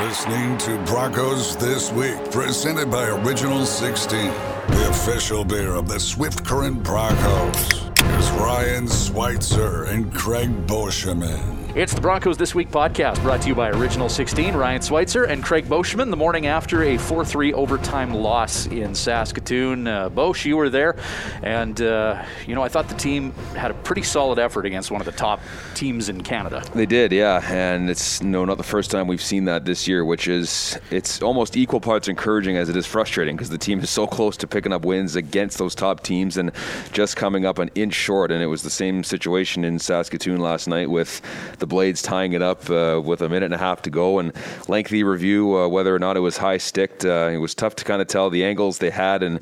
listening to Broncos This Week, presented by Original 16, the official beer of the Swift Current Broncos. Here's Ryan Schweitzer and Craig Boschman. It's the Broncos This Week podcast brought to you by Original 16, Ryan Schweitzer and Craig Boschman. The morning after a 4 3 overtime loss in Saskatoon. Uh, Bosch, you were there, and, uh, you know, I thought the team had a pretty solid effort against one of the top teams in Canada. They did, yeah, and it's no not the first time we've seen that this year, which is it's almost equal parts encouraging as it is frustrating because the team is so close to picking up wins against those top teams and just coming up an inch short. And it was the same situation in Saskatoon last night with the Blades tying it up uh, with a minute and a half to go. And lengthy review uh, whether or not it was high sticked. Uh, it was tough to kind of tell the angles they had, and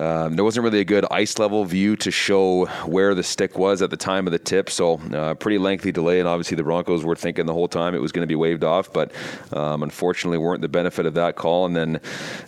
um, there wasn't really a good ice level view to show where the stick was at the time of the tip. So uh, pretty lengthy delay, and obviously the Broncos were thinking the whole time it was going to be waved off, but um, unfortunately weren't the benefit of that call. And then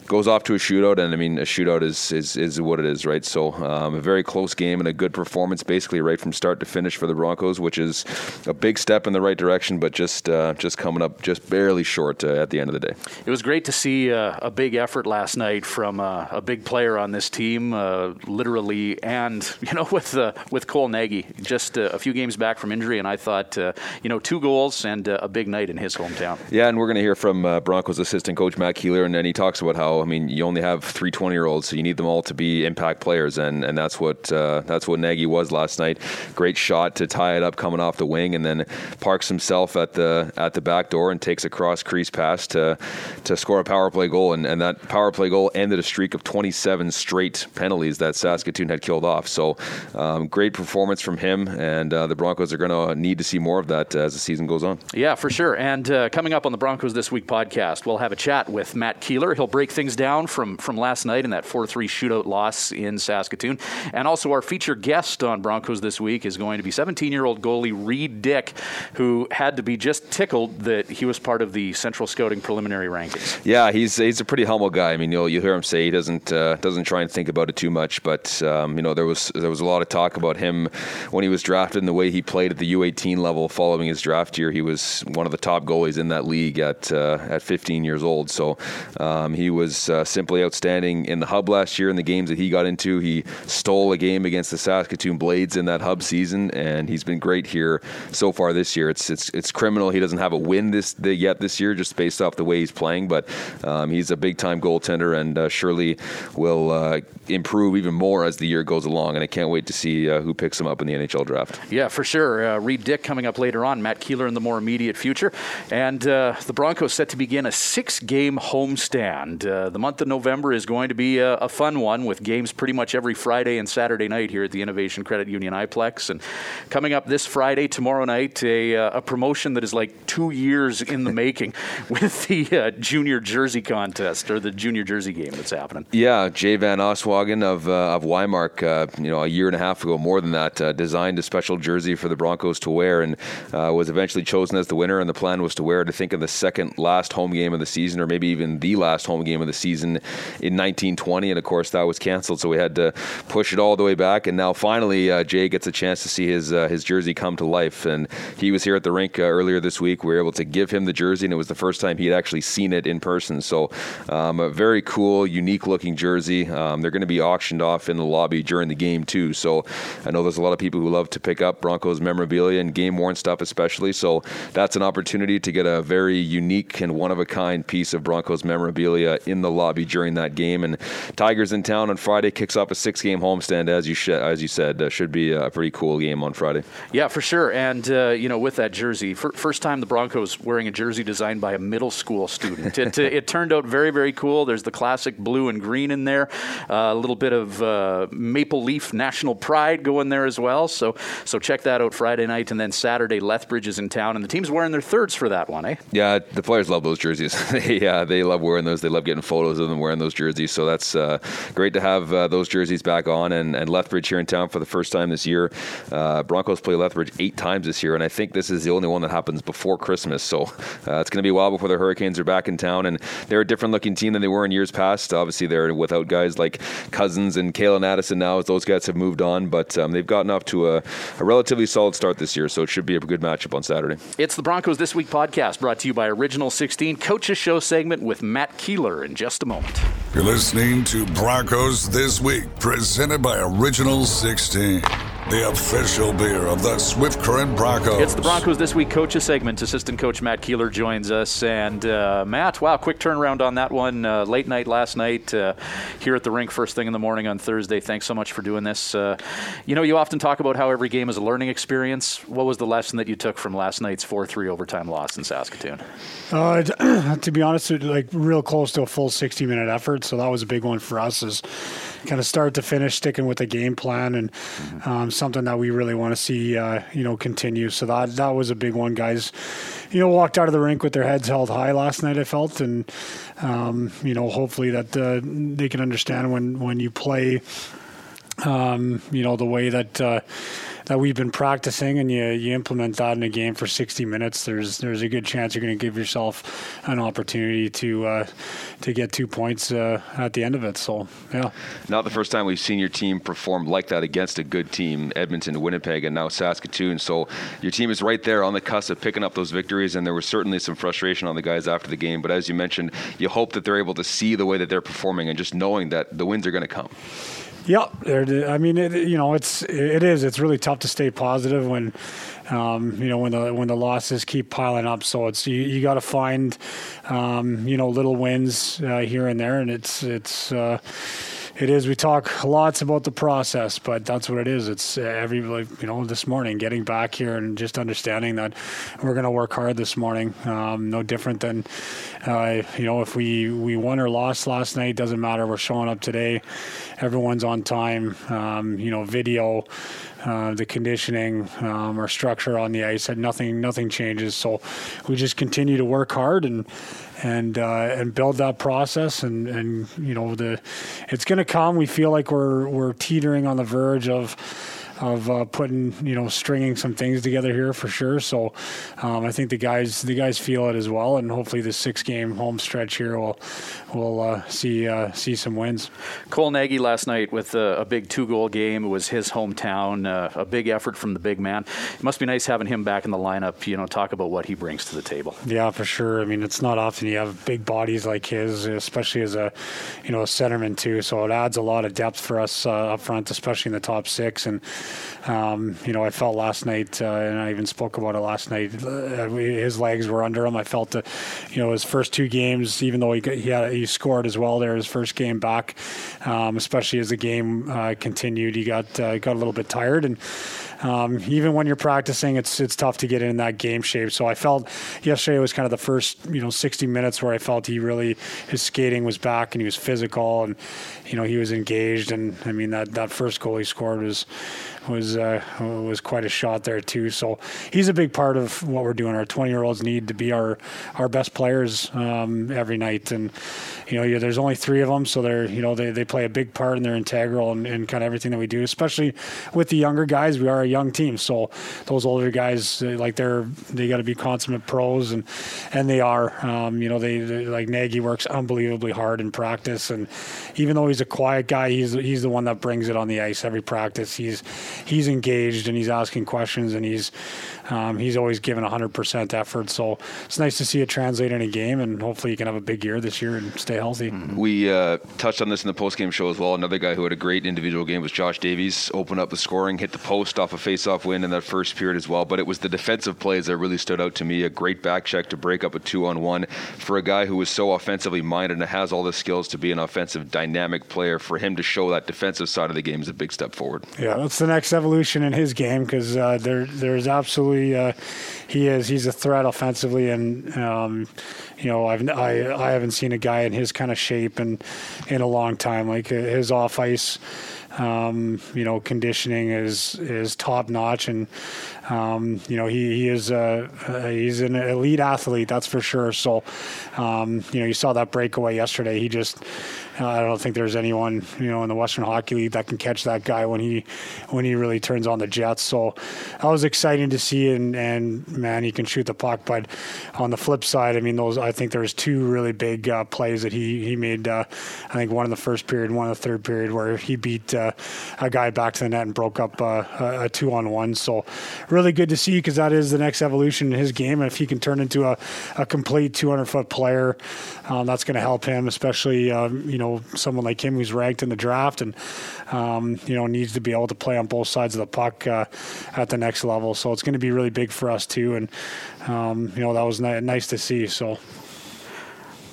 goes off to a shootout, and I mean a shootout is is, is what it is, right? So um, a very close game and a good performance, basically right from start to finish for the Broncos, which is a big step in the right direction, but just uh, just coming up just barely short uh, at the end of the day. It was great to see uh, a big effort last night from uh, a big player on this team, uh, literally, and you know with uh, with Cole Nagy, just uh, a few games back from injury, and I thought uh, you know two goals and uh, a big night in his hometown. Yeah, and we're going to hear from Broncos assistant coach Matt Keeler, and then he talks about how I mean you only have three 20 year olds, so you need them all to be impact players, and and that's what that's what Nagy was last night. Great shot to tie it up coming off the wing, and then parks himself at the at the back door and takes a cross crease pass to to score a power play goal, and, and that power play goal ended a streak of 27 straight penalties that Saskatoon had killed off. So um, great performance from him, and uh, the Broncos are going to need to see more of that as the season goes on. Yeah, for sure. And uh, coming up on the Broncos this week podcast, we'll have a chat with Matt Keeler. He'll break things down from from last night in that 4-3 shootout loss in Saskatoon, and also our featured guest on Broncos this week is going to be 17-year-old goalie Reid Dyck, who had to be just tickled that he was part of the Central Scouting preliminary rankings. Yeah, he's he's a pretty humble guy. I mean, you'll you hear him say he doesn't uh, doesn't try and think about it too much, but um, you know there was there was a lot of talk about him when he was drafted and the way he played at the U18 level following his draft year. He was one of the top goalies in that league at uh, at 15 years old. So um, he was uh, simply outstanding in the hub last year in the games that he got into. He stole a game against the Saskatoon Blades in that hub season, and he's been great here so far this year. It's it's it's criminal. He doesn't have a win this the, yet this year, just based off the way he's playing. But um, he's a big time goaltender, and uh, surely will uh, improve even more as the year goes along. And I can't wait to see uh, who picks him up in the NHL draft. Yeah, for sure. Uh, Reid Dyck coming up later on. Matt Keeler in the more immediate future, and uh, the Broncos set to begin a six-game homestand. Uh, the month of November is going to be a, a fun one with games pretty much every Friday and Saturday night here at the Innovation Credit Union iPlex. And coming up this Friday, tomorrow night, a, a promotion that is like two years in the making with the uh, junior jersey contest or the junior jersey game that's happening. Yeah, Jay Van Oswagen of uh, of Wymark, uh, you know, a year and a half ago, more than that, uh, designed a special jersey for the Broncos to wear, and uh, was eventually chosen as the winner. And the plan was to wear it, I think, in the second last home game of the season, or maybe even the last home game of the season in 1920. And of course, that was canceled, so we had to push it all the way back. And now finally, uh, Jay gets a chance to see his his jersey come to life, and he was here at the rink earlier this week. We were able to give him the jersey, and it was the first time he had actually seen it in person. So, um, a very cool, unique looking jersey. Um, they're going to be auctioned off in the lobby during the game, too. So, I know there's a lot of people who love to pick up Broncos memorabilia and game worn stuff, especially. So, that's an opportunity to get a very unique and one of a kind piece of Broncos memorabilia in the lobby during that game. And Tigers in town on Friday kicks off a six game homestand, as you, sh- as you said. Uh, should be a pretty cool game on Friday. Yeah, for sure. And, uh, you know, with that jersey, first time the Broncos wearing a jersey designed by a middle school student. It, it turned out very, very cool. There's the classic blue and green in there, a little bit of uh, maple leaf national pride going there as well. So, so check that out Friday night, and then Saturday Lethbridge is in town, and the team's wearing their thirds for that one, eh? Yeah, the players love those jerseys. they, uh, they love wearing those. They love getting photos of them wearing those jerseys. So that's uh, great to have uh, those jerseys back on, and, and Lethbridge here in town for the first time this year. Uh, Broncos play Lethbridge eight times this year, and I think this is the only one that happens before Christmas. So it's going to be a while before the Hurricanes are back in town, and they're a different looking team than they were in years past. Obviously, they're without guys like Cozens and Calen Addison now, as those guys have moved on, but um, they've gotten off to a, a relatively solid start this year. So it should be a good matchup on Saturday. It's the Broncos This Week podcast brought to you by Original 16 Coaches Show segment with Matt Keeler in just a moment. You're listening to Broncos This Week, presented by Original 16 the official beer of the Swift Current Broncos. It's the Broncos This Week coaches segment. Assistant coach Matt Keeler joins us. And uh, Matt, wow, quick turnaround on that one. Uh, late night last night uh, here at the rink, first thing in the morning on Thursday. Thanks so much for doing this. Uh, you know, you often talk about how every game is a learning experience. What was the lesson that you took from last night's 4 3 overtime loss in Saskatoon? Uh, to be honest, like real close to a full 60 minute effort. So that was a big one for us. Is kind of start to finish, sticking with the game plan, and um, something that we really want to see, uh, you know, continue. So that that was a big one, guys. You know, walked out of the rink with their heads held high last night. I felt, and um, you know, hopefully that uh, they can understand when when you play, um, you know, the way that. Uh, that we've been practicing and you, you implement that in a game for 60 minutes, there's there's a good chance you're going to give yourself an opportunity to uh, to get two points uh, at the end of it. So yeah, not the first time we've seen your team perform like that against a good team, Edmonton, Winnipeg, and now Saskatoon. So your team is right there on the cusp of picking up those victories, and there was certainly some frustration on the guys after the game. But as you mentioned, you hope that they're able to see the way that they're performing and just knowing that the wins are going to come. Yeah, I mean, it, you know, it's it is. It's really tough to stay positive when, um, you know, when the when the losses keep piling up. So it's you, you got to find, um, you know, little wins uh, here and there, and it's it's. Uh, it is. We talk lots about the process, but that's what it is. It's uh, every you know this morning getting back here and just understanding that we're going to work hard this morning. Um, no different than uh, you know if we we won or lost last night doesn't matter. We're showing up today. Everyone's on time. Um, you know, video. Uh, the conditioning, um, our structure on the ice, nothing nothing changes. So we just continue to work hard and and uh, and build that process and and you know the it's going to come. We feel like we're we're teetering on the verge of of uh, putting you know stringing some things together here for sure. So um, I think the guys the guys feel it as well, and hopefully the six game home stretch here will will uh, see uh, see some wins. Cole Nagy last night with a, a big two goal game. It was his hometown. Uh, a big effort from the big man. It must be nice having him back in the lineup. You know, talk about what he brings to the table. Yeah, for sure. I mean, it's not often you have big bodies like his, especially as a you know a centerman too. So it adds a lot of depth for us uh, up front, especially in the top six and. Um, you know, I felt last night, uh, and I even spoke about it last night. Uh, his legs were under him. I felt that, you know, his first two games, even though he he, had, he scored as well there, his first game back, um, especially as the game uh, continued, he got uh, got a little bit tired and. Um, even when you're practicing, it's it's tough to get in that game shape. So I felt yesterday was kind of the first you know 60 minutes where I felt he really his skating was back and he was physical and you know he was engaged. And I mean that that first goal he scored was was uh, was quite a shot there too. So he's a big part of what we're doing. Our 20 year olds need to be our our best players um, every night, and you know, there's only three of them, so they're you know they, they play a big part and they're integral in, in kind of everything that we do. Especially with the younger guys, we are a young team, so those older guys like they're they got to be consummate pros, and and they are. Um, you know, they, they like Nagy works unbelievably hard in practice, and even though he's a quiet guy, he's he's the one that brings it on the ice every practice. He's he's engaged and he's asking questions and he's um, he's always given 100% effort. So it's nice to see it translate in a game, and hopefully he can have a big year this year and stay healthy. Mm-hmm. We uh, touched on this in the post-game show as well. Another guy who had a great individual game was Josh Davies. Opened up the scoring, hit the post off a face-off win in that first period as well. But it was the defensive plays that really stood out to me. A great back check to break up a two-on-one for a guy who was so offensively minded and has all the skills to be an offensive dynamic player. For him to show that defensive side of the game is a big step forward. Yeah, that's the next evolution in his game because uh, there there's absolutely uh, he is he's a threat offensively, and um, you know I've I, I haven't seen a guy in his kind of shape and in a long time. Like uh, his off ice. Um, you know, conditioning is is top notch, and um, you know he, he is a, uh, he's an elite athlete, that's for sure. So, um, you know, you saw that breakaway yesterday. He just uh, I don't think there's anyone you know in the Western Hockey League that can catch that guy when he when he really turns on the jets. So that was exciting to see, and and man, he can shoot the puck. But on the flip side, I mean, those I think there's two really big uh, plays that he he made. Uh, I think one in the first period, one in the third period, where he beat uh, a guy back to the net and broke up uh, a, a two on one. So really good to see because that is the next evolution in his game, and if he can turn into a, a complete 200 foot player, um, that's going to help him, especially um, you know someone like him who's ranked in the draft and um, you know needs to be able to play on both sides of the puck uh, at the next level. So it's going to be really big for us too, and um, you know that was ni- nice to see. So.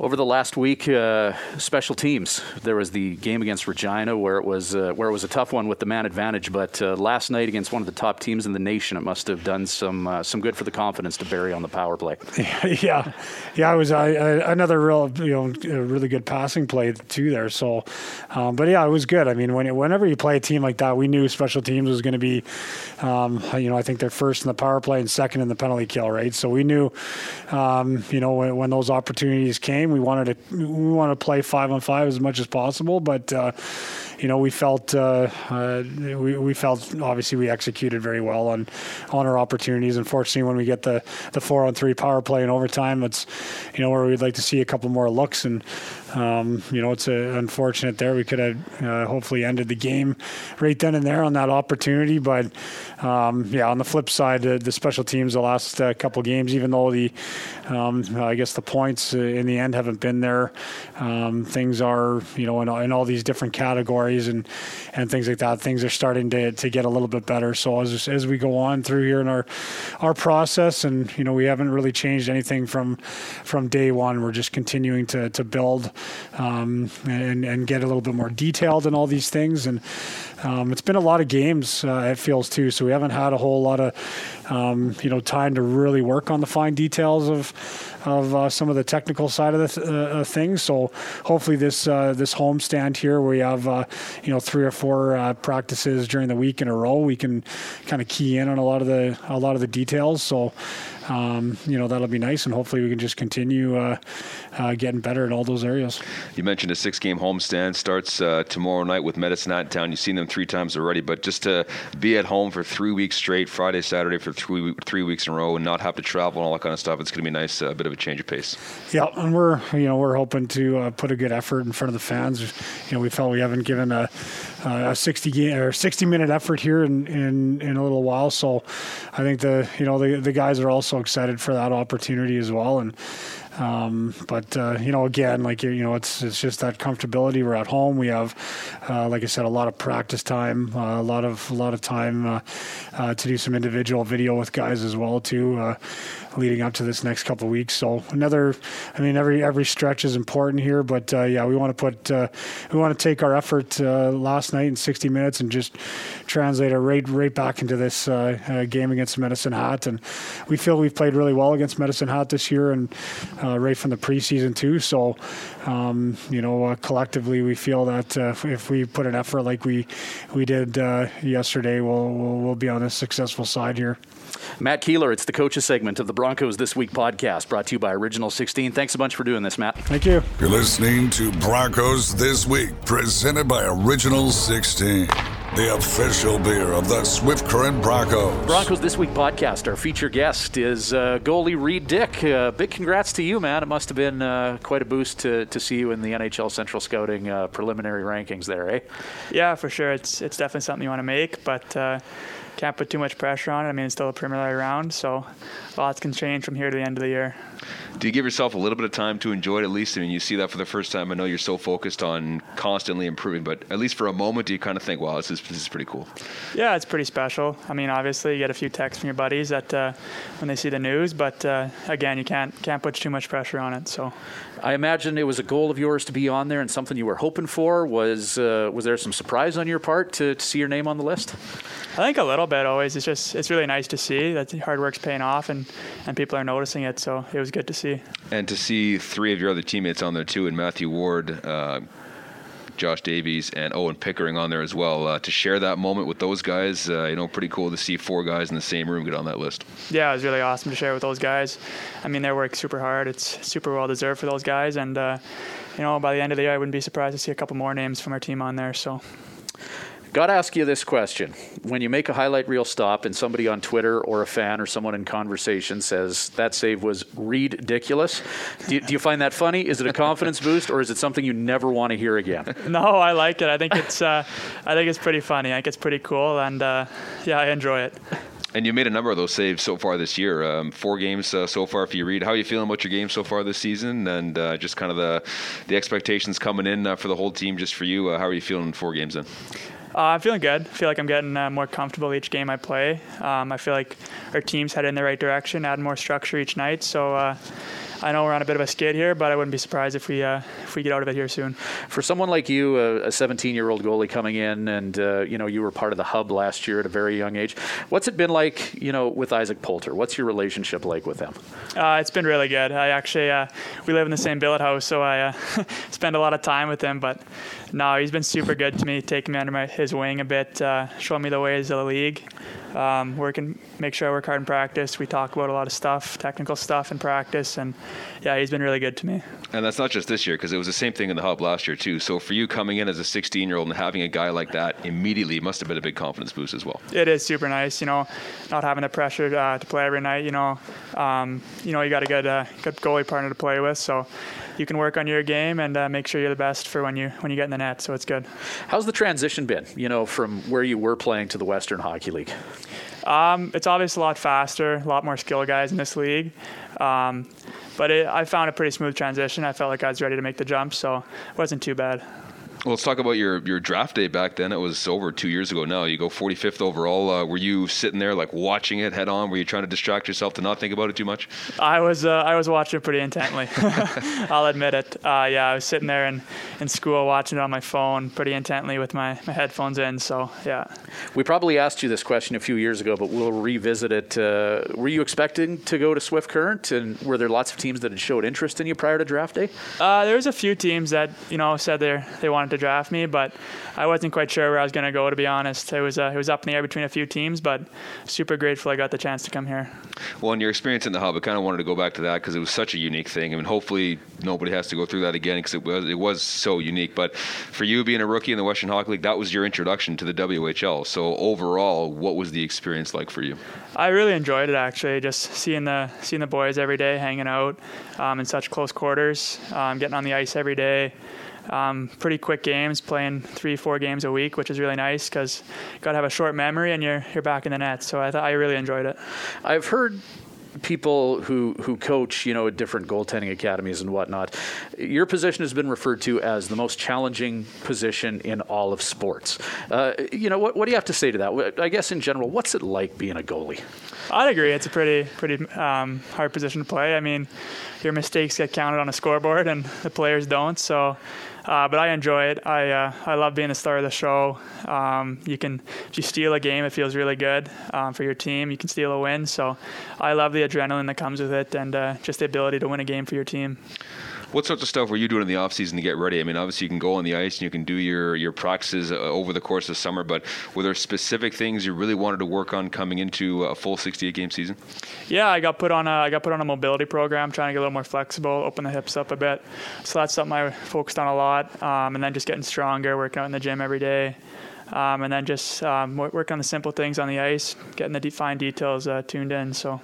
Over the last week, uh, special teams. There was the game against Regina, where it was uh, where it was a tough one with the man advantage. But uh, last night against one of the top teams in the nation, it must have done some uh, some good for the confidence to bury on the power play. yeah, yeah, it was uh, another real you know really good passing play too there. So, um, but yeah, it was good. I mean, when whenever you play a team like that, we knew special teams was going to be, um, you know, I think they're first in the power play and second in the penalty kill, right? So we knew, um, you know, when, when those opportunities came we wanted to we wanted to play five on five as much as possible, but uh, you know we felt uh, uh, we, we felt obviously we executed very well on on our opportunities. Unfortunately, when we get the the four on three power play in overtime, it's you know where we'd like to see a couple more looks and um, you know, it's a, unfortunate there. We could have uh, hopefully ended the game right then and there on that opportunity. But um, yeah, on the flip side, uh, the special teams the last uh, couple games, even though the um, I guess the points uh, in the end haven't been there, um, things are you know in, in, all these different categories and and things like that. Things are starting to, to get a little bit better. So as as we go on through here in our our process, and you know we haven't really changed anything from from day one. We're just continuing to to build um, and, and get a little bit more detailed in all these things. And um, it's been a lot of games, uh, it feels too. So we haven't had a whole lot of, um, you know, time to really work on the fine details of of uh, some of the technical side of the th- uh, things. So hopefully this uh, this home stand here, where we have uh, you know three or four uh, practices during the week in a row, we can kind of key in on a lot of the a lot of the details. So um, you know that'll be nice, and hopefully we can just continue uh, uh, getting better in all those areas. You mentioned a six-game homestand starts uh, tomorrow night with Medicine Hat in town. You've seen them three times already, but just to be at home for three weeks straight, Friday, Saturday for three three weeks in a row, and not have to travel and all that kind of stuff, it's going to be nice, a bit of a change of pace. Yeah, and we're you know we're hoping to uh, put a good effort in front of the fans. You know, we felt we haven't given a, a 60 game or 60 minute effort here in, in in a little while, so I think the you know the the guys are also excited for that opportunity as well. And um, but uh, you know, again, like you know, it's it's just that comfortability. We're at home. We have, uh, like I said, a lot of practice time, uh, a lot of a lot of time uh, uh, to do some individual video with guys as well too, uh, leading up to this next couple of weeks. So another, I mean, every every stretch is important here. But yeah, we want to put we want to take our effort last night in 60 minutes and just translate it right right back into this game against Medicine Hat. And we feel we've played really well against Medicine Hat this year and uh, right from the preseason too. So, um, you know, uh, collectively we feel that uh, if we put an effort like we we did uh, yesterday, we'll, we'll, we'll be on a successful side here. Matt Keeler, it's the coaches segment of the Broncos This Week podcast, brought to you by Original 16. Thanks a bunch for doing this, Matt. Thank you. You're listening to Broncos This Week, presented by Original 16 the official beer of the Swift Current Broncos. Broncos This Week podcast. Our feature guest is uh, goalie Reid Dyck. Uh, big congrats to you, man. It must have been uh, quite a boost to, to see you in the NHL Central Scouting uh, preliminary rankings there, eh? Yeah, for sure. It's it's definitely something you want to make, but uh, can't put too much pressure on it. I mean, it's still a preliminary round, so lots can change from here to the end of the year. Do you give yourself a little bit of time to enjoy it at least? I mean, you see that for the first time. I know you're so focused on constantly improving, but at least for a moment, do you kind of think, wow, this is, this is pretty cool? Yeah, it's pretty special. I mean, obviously, you get a few texts from your buddies that uh, when they see the news, but uh, again, you can't can't put too much pressure on it. So, I imagine it was a goal of yours to be on there and something you were hoping for. Was uh, was there some surprise on your part to, to see your name on the list? I think a little bit always. It's just it's really nice to see that hard work's paying off and, and people are noticing it. So it was good to see. And to see three of your other teammates on there too, and Matthew Ward. Uh, Josh Davies, and Owen Pickering on there as well. Uh, to share that moment with those guys, uh, you know, pretty cool to see four guys in the same room get on that list. Yeah, it was really awesome to share with those guys. I mean, they work super hard. It's super well deserved for those guys, and uh, you know, by the end of the year, I wouldn't be surprised to see a couple more names from our team on there. So. Got to ask you this question. When you make a highlight reel stop and somebody on Twitter or a fan or someone in conversation says that save was ridiculous, do you, do you find that funny? Is it a confidence boost or is it something you never want to hear again? No, I like it. I think it's uh, I think it's pretty funny. I think it's pretty cool and uh, yeah, I enjoy it. And you made a number of those saves so far this year. Um, four games uh, so far. If you read, how are you feeling about your game so far this season, and uh, just kind of the the expectations coming in uh, for the whole team, just for you. Uh, how are you feeling four games in? Uh, I'm feeling good. I feel like I'm getting uh, more comfortable each game I play. Um, I feel like our team's headed in the right direction, adding more structure each night. So uh, I know we're on a bit of a skid here, but I wouldn't be surprised if we uh, if we get out of it here soon. For someone like you, a 17 year old goalie coming in, and uh, you know you were part of the hub last year at a very young age. What's it been like, you know, with Isaac Poulter? What's your relationship like with him? Uh, it's been really good. I actually uh, we live in the same billet house, so I uh, spend a lot of time with him. But no, he's been super good to me, taking me under my, his wing a bit, uh, showing me the ways of the league um, working, make sure I work hard in practice. We talk about a lot of stuff, technical stuff in practice, and yeah, he's been really good to me. And that's not just this year, because it was the same thing in the hub last year too. So for you coming in as a 16-year-old and having a guy like that immediately must have been a big confidence boost as well. It is super nice, you know, not having the pressure uh, to play every night. You know, um, you know, you got a good, uh, good goalie partner to play with, so you can work on your game and uh, make sure you're the best for when you when you get in the net. So it's good. How's the transition been? You know, from where you were playing to the Western Hockey League. Um, it's obviously a lot faster, a lot more skill guys in this league. Um, but it, I found a pretty smooth transition. I felt like I was ready to make the jump, so it wasn't too bad. Well, let's talk about your, your draft day back then. It was over two years ago now. You go 45th overall. Uh, were you sitting there like watching it head on? Were you trying to distract yourself to not think about it too much? I was uh, I was watching it pretty intently. I'll admit it. Uh, yeah, I was sitting there in, in school watching it on my phone pretty intently with my, my headphones in. So yeah. We probably asked you this question a few years ago, but we'll revisit it. Uh, were you expecting to go to Swift Current, and were there lots of teams that had showed interest in you prior to draft day? Uh, there was a few teams that you know said they they wanted to draft me, but I wasn't quite sure where I was going to go. To be honest, it was uh, it was up in the air between a few teams, but super grateful I got the chance to come here. Well, in your experience in the hub, I kind of wanted to go back to that because it was such a unique thing. I mean, hopefully nobody has to go through that again because it was it was so unique. But for you being a rookie in the Western Hockey League, that was your introduction to the WHL. So overall, what was the experience like for you? I really enjoyed it actually. Just seeing the seeing the boys every day, hanging out um, in such close quarters, um, getting on the ice every day. Um, pretty quick games, playing three, four games a week, which is really nice because you got to have a short memory and you're you're back in the net. So I thought I really enjoyed it. I've heard people who who coach, you know, at different goaltending academies and whatnot. Your position has been referred to as the most challenging position in all of sports. Uh, you know, what, what do you have to say to that? I guess in general, what's it like being a goalie? I'd agree. It's a pretty pretty um, hard position to play. I mean, your mistakes get counted on a scoreboard, and the players don't. So uh, but I enjoy it. I uh, I love being the star of the show. Um, you can if you steal a game, it feels really good um, for your team. You can steal a win. So I love the adrenaline that comes with it, and uh, just the ability to win a game for your team. What sorts of stuff were you doing in the off season to get ready? I mean, obviously you can go on the ice and you can do your your practices uh, over the course of summer, but were there specific things you really wanted to work on coming into a full 68 game season? Yeah, I got put on a I got put on a mobility program, trying to get a little more flexible, open the hips up a bit. So that's something I focused on a lot, um, and then just getting stronger, working out in the gym every day. Um, and then just um, work on the simple things on the ice, getting the fine details uh, tuned in. So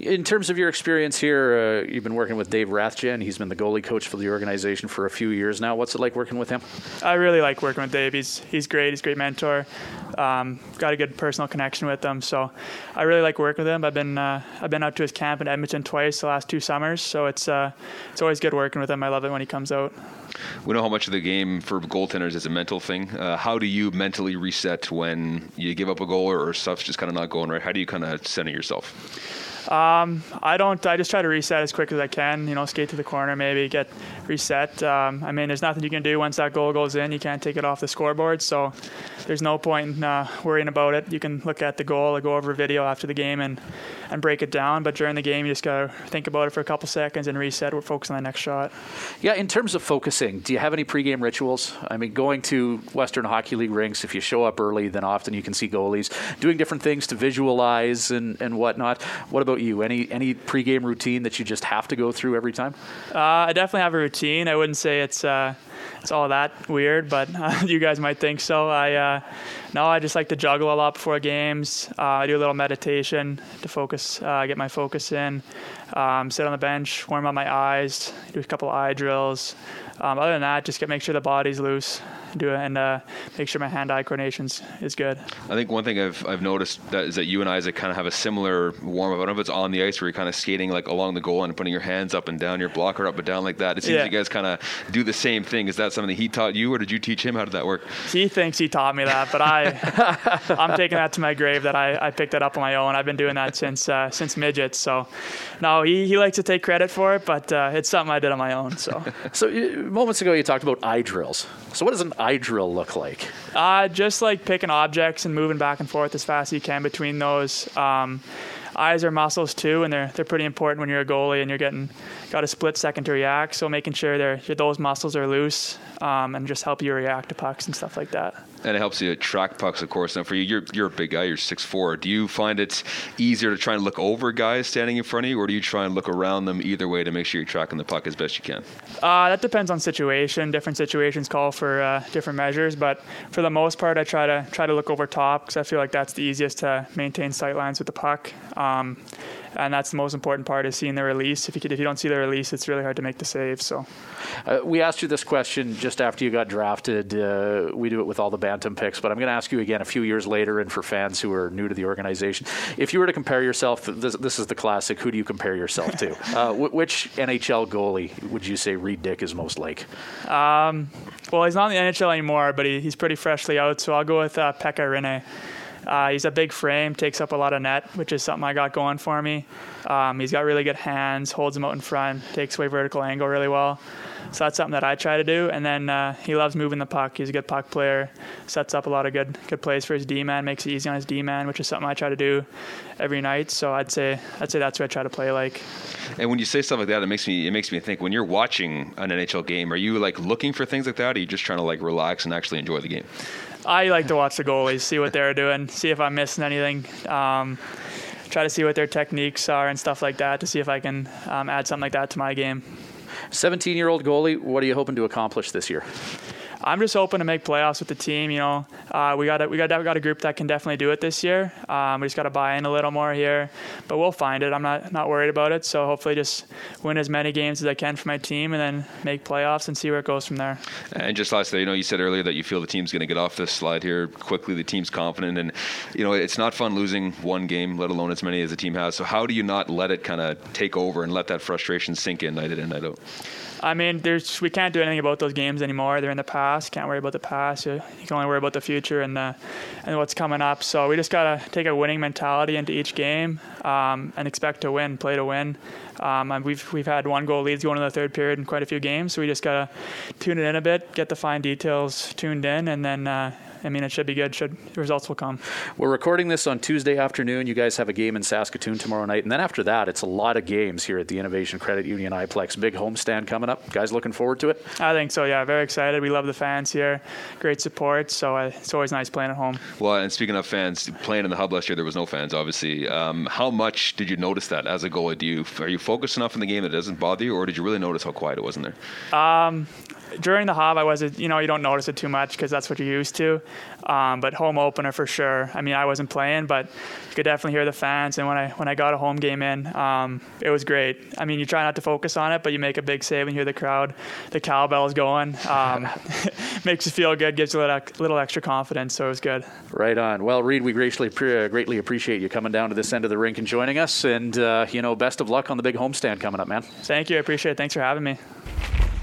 in terms of your experience here, uh, you've been working with Dave Rathjen. He's been the goalie coach for the organization for a few years now. What's it like working with him? I really like working with Dave. He's he's great. He's a great mentor. Um, got a good personal connection with him, so I really like working with him. I've been uh, I've been out to his camp in Edmonton twice the last two summers, so it's uh, it's always good working with him. I love it when he comes out. We know how much of the game for goaltenders is a mental thing. Uh, how do you mentally reset when you give up a goal or, or stuff's just kind of not going right? How do you kind of center yourself? Um, I don't. I just try to reset as quick as I can. You know, skate to the corner, maybe get reset. Um, I mean, there's nothing you can do once that goal goes in. You can't take it off the scoreboard, so there's no point in uh, worrying about it. You can look at the goal or go over video after the game and and break it down. But during the game, you just got to think about it for a couple seconds and reset. We're focused on the next shot. Yeah, in terms of focusing, do you have any pregame rituals? I mean, going to Western Hockey League rinks, if you show up early, then often you can see goalies doing different things to visualize and, and whatnot. What about you? Any any pregame routine that you just have to go through every time? Uh, I definitely have a routine. I wouldn't say it's uh, it's all that weird, but uh, you guys might think so. I uh, no, I just like to juggle a lot before games. Uh, I do a little meditation to focus, uh, get my focus in. Um, sit on the bench, warm up my eyes, do a couple eye drills. Um, other than that, just get make sure the body's loose, do it, and uh, make sure my hand-eye coordination is good. I think one thing I've I've noticed that is that you and Isaac kind of have a similar warm up. I don't know if it's on the ice where you're kind of skating like along the goal and putting your hands up and down, your blocker up and down like that. It seems Yeah. you guys kind of do the same thing. Is that something he taught you, or did you teach him? How did that work? He thinks he taught me that, but I, I'm taking that to my grave that I, I picked that up on my own. I've been doing that since uh, since midgets. So, no, he, he likes to take credit for it, but uh, it's something I did on my own. So, So moments ago you talked about eye drills. So what does an eye drill look like? uh, just like picking objects and moving back and forth as fast as you can between those. Um, eyes are muscles too, and they're they're pretty important when you're a goalie and you're getting got a split second to react. So making sure those muscles are loose um, and just help you react to pucks and stuff like that. And it helps you track pucks, of course. Now, for you, you're, you're a big guy. You're 6'4". Do you find it easier to try and look over guys standing in front of you, or do you try and look around them either way to make sure you're tracking the puck as best you can? Uh, that depends on situation. Different situations call for uh, different measures, but for the most part, I try to try to look over top because I feel like that's the easiest to maintain sight lines with the puck. Um, and that's the most important part is seeing the release. If you could, if you don't see the release, it's really hard to make the save. So Uh, we asked you this question just after you got drafted. Uh, we do it with all the bantam picks, but I'm going to ask you again a few years later, and for fans who are new to the organization, if you were to compare yourself, this, this is the classic. Who do you compare yourself to? uh, wh- which NHL goalie would you say Reid Dyck is most like? Well, he's not in the NHL anymore, but he, he's pretty freshly out. So I'll go with uh, Pekka Rinne. Uh, he's a big frame, takes up a lot of net, which is something I got going for me. Um, he's got really good hands, holds them out in front, takes away vertical angle really well. So that's something that I try to do. And then uh, he loves moving the puck. He's a good puck player, sets up a lot of good good plays for his D man, makes it easy on his D man, which is something I try to do every night. So I'd say I'd say that's what I try to play like. And when you say stuff like that, it makes me it makes me think. When you're watching an NHL game, are you like looking for things like that, or are you just trying to like relax and actually enjoy the game? I like to watch the goalies, see what they're doing, see if I'm missing anything. Um, try to see what their techniques are and stuff like that to see if I can um, add something like that to my game. 17 year old goalie, what are you hoping to accomplish this year? I'm just hoping to make playoffs with the team. You know, uh, we got a, we got we got a group that can definitely do it this year. Um, we just got to buy in a little more here, but we'll find it. I'm not not worried about it. So hopefully, just win as many games as I can for my team, and then make playoffs and see where it goes from there. And just lastly, you know, you said earlier that you feel the team's going to get off this slide here quickly. The team's confident, and you know, it's not fun losing one game, let alone as many as the team has. So how do you not let it kind of take over and let that frustration sink in night in and night out? I mean, there's we can't do anything about those games anymore. They're in the past. Can't worry about the past. You, you can only worry about the future and uh, and what's coming up. So we just gotta take a winning mentality into each game um, and expect to win, play to win. Um, and we've we've had one goal leads going into the third period in quite a few games. So we just gotta tune it in a bit, get the fine details tuned in, and then. Uh, I mean, it should be good. Should the results will come. We're recording this on Tuesday afternoon. You guys have a game in Saskatoon tomorrow night. And then after that, it's a lot of games here at the Innovation Credit Union iPlex. Big homestand coming up. Guys looking forward to it? I think so. Yeah, very excited. We love the fans here. Great support. So uh, it's always nice playing at home. Well, and speaking of fans, playing in the hub last year, there was no fans, obviously. Um, how much did you notice that as a goalie? Do you are you focused enough in the game that it doesn't bother you, or did you really notice how quiet it was in there? During the hub, I wasn't, you know, you don't notice it too much because that's what you're used to. Um, but home opener for sure. I mean, I wasn't playing, but you could definitely hear the fans. And when I when I got a home game in, um, it was great. I mean, you try not to focus on it, but you make a big save and you hear the crowd, the cowbells going. Um, makes you feel good, gives you a little, little extra confidence. So it was good. Right on. Well, Reid, we pre- uh, greatly appreciate you coming down to this end of the rink and joining us. And, uh, you know, best of luck on the big homestand coming up, man. Thank you. I appreciate it. Thanks for having me.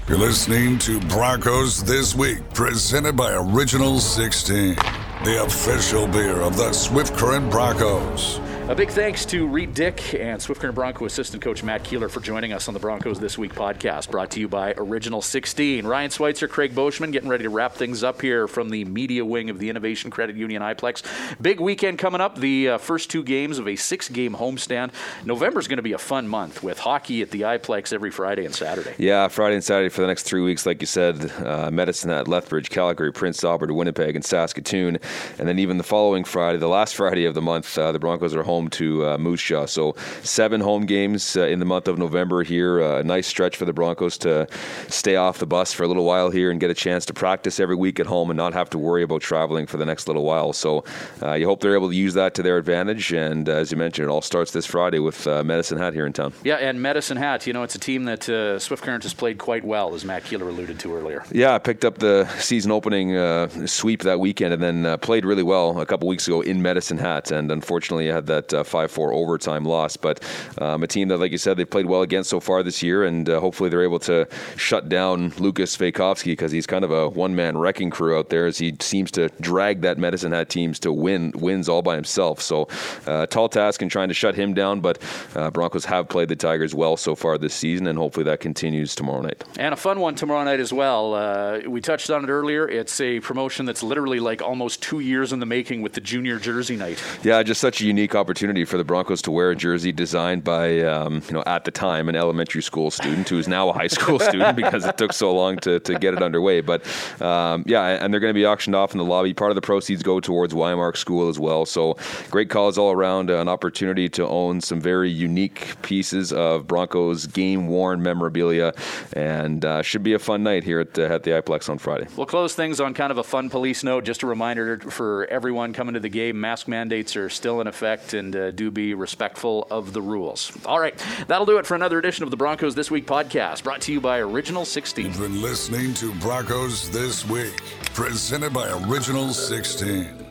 You're listening to Broncos This Week, presented by Original 16, the official beer of the Swift Current Broncos. A big thanks to Reid Dyck and Swift Current Bronco assistant coach Matt Keeler for joining us on the Broncos This Week podcast, brought to you by Original 16. Ryan Schweitzer, Craig Boschman, getting ready to wrap things up here from the media wing of the Innovation Credit Union iPlex. Big weekend coming up, the uh, first two games of a six game homestand. November is going to be a fun month with hockey at the iPlex every Friday and Saturday. Yeah, Friday and Saturday for the next three weeks, like you said, uh, Medicine Hat Lethbridge, Calgary, Prince Albert, Winnipeg, and Saskatoon. And then even the following Friday, the last Friday of the month, uh, the Broncos are home to uh, Moose Jaw. So seven home games uh, in the month of November here. Uh, a nice stretch for the Broncos to stay off the bus for a little while here and get a chance to practice every week at home and not have to worry about traveling for the next little while. So uh, you hope they're able to use that to their advantage. And uh, as you mentioned, it all starts this Friday with uh, Medicine Hat here in town. Yeah, and Medicine Hat, you know, it's a team that uh, Swift Current has played quite well, as Matt Keeler alluded to earlier. Yeah, I picked up the season opening uh, sweep that weekend and then uh, played really well a couple weeks ago in Medicine Hat. And unfortunately, I had that uh, 5 4 overtime loss. But um, a team that, like you said, they've played well against so far this year. And uh, hopefully they're able to shut down Lukas Svejkovsky because he's kind of a one man wrecking crew out there as he seems to drag that Medicine Hat teams to win wins all by himself. So, uh, tall task in trying to shut him down. But uh, Broncos have played the Tigers well so far this season. And hopefully that continues tomorrow night. And a fun one tomorrow night as well. Uh, we touched on it earlier. It's a promotion that's literally like almost two years in the making with the junior jersey night. Yeah, just such a unique opportunity for the Broncos to wear a jersey designed by, um, you know, at the time, an elementary school student who's now a high school student because it took so long to, to get it underway. But um, yeah, and they're going to be auctioned off in the lobby. Part of the proceeds go towards Wymark School as well. So great cause all around. An opportunity to own some very unique pieces of Broncos game worn memorabilia, and uh, should be a fun night here at, uh, at the iPlex on Friday. We'll close things on kind of a fun police note. Just a reminder for everyone coming to the game mask mandates are still in effect and uh, do be respectful of the rules. All right, that'll do it for another edition of the Broncos This Week podcast, brought to you by Original 16. You've been listening to Broncos This Week, presented by Original 16.